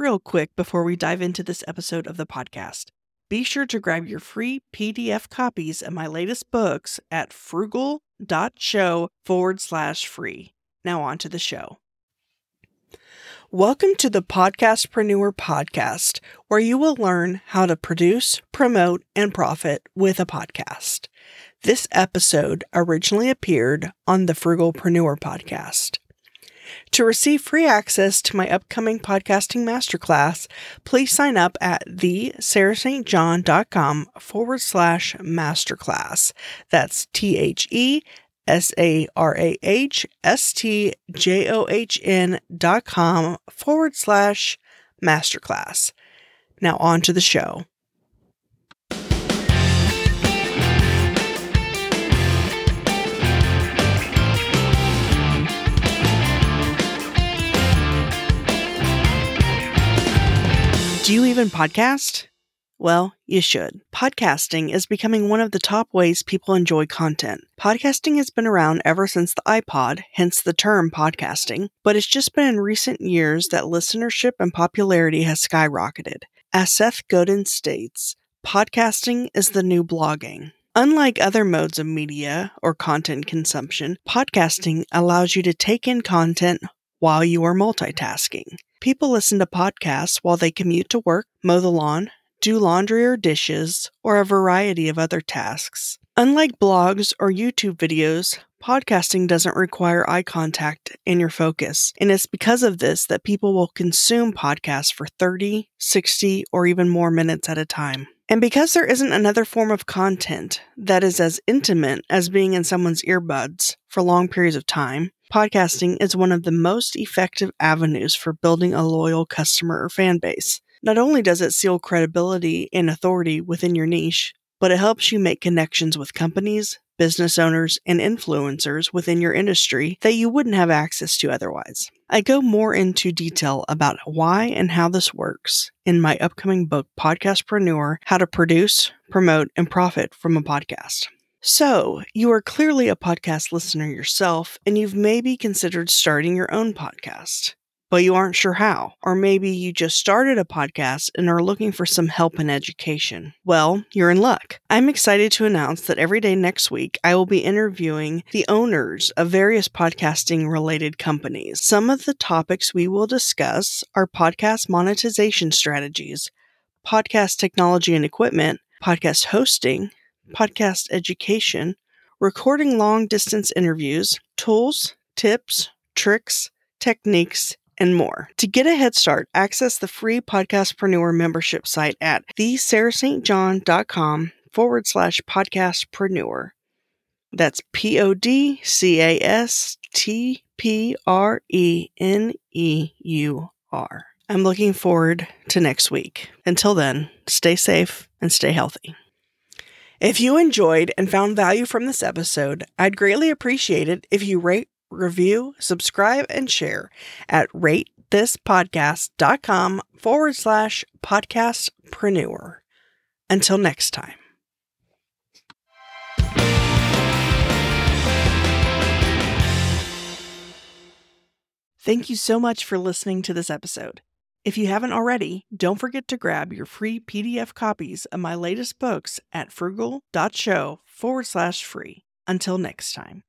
real quick before we dive into this episode of the podcast. Be sure to grab your free PDF copies of my latest books at frugal.show forward slash free. Now, on to the show. Welcome to the Podcastpreneur Podcast, where you will learn how to produce, promote, and profit with a podcast. This episode originally appeared on the Frugalpreneur podcast. To receive free access to my upcoming podcasting masterclass, please sign up at thesarahstjohn.com forward slash masterclass. That's T H E S A R A H S T J O H N dot com forward slash masterclass. Now on to the show. Do you even podcast? Well, you should. Podcasting is becoming one of the top ways people enjoy content. Podcasting has been around ever since the iPod, hence the term podcasting, but it's just been in recent years that listenership and popularity has skyrocketed. As Seth Godin states, podcasting is the new blogging. Unlike other modes of media or content consumption, podcasting allows you to take in content while you are multitasking. People listen to podcasts while they commute to work, mow the lawn, do laundry or dishes, or a variety of other tasks. Unlike blogs or YouTube videos, podcasting doesn't require eye contact and your focus. And it's because of this that people will consume podcasts for 30, 60, or even more minutes at a time. And because there isn't another form of content that is as intimate as being in someone's earbuds for long periods of time, podcasting is one of the most effective avenues for building a loyal customer or fan base. Not only does it seal credibility and authority within your niche, but it helps you make connections with companies, business owners, and influencers within your industry that you wouldn't have access to otherwise. I go more into detail about why and how this works in my upcoming book, Podcastpreneur How to Produce, Promote, and Profit from a Podcast. So, you are clearly a podcast listener yourself, and you've maybe considered starting your own podcast, but you aren't sure how. Or maybe you just started a podcast and are looking for some help and education. Well, you're in luck. I'm excited to announce that every day next week, I will be interviewing the owners of various podcasting related companies. Some of the topics we will discuss are podcast monetization strategies, podcast technology and equipment, podcast hosting, podcast education, recording long distance interviews, tools, tips, tricks, techniques, and more. To get a head start, access the free Podcastpreneur membership site at thesarahstjohn.com forward slash podcastpreneur. That's P O D C A S T P R E N E U R. I'm looking forward to next week. Until then, stay safe and stay healthy. If you enjoyed and found value from this episode, I'd greatly appreciate it if you rate, review, subscribe, and share at ratethispodcast.com forward slash podcastpreneur. Until next time. Thank you so much for listening to this episode. If you haven't already, don't forget to grab your free PDF copies of my latest books at frugal.show forward slash free. Until next time.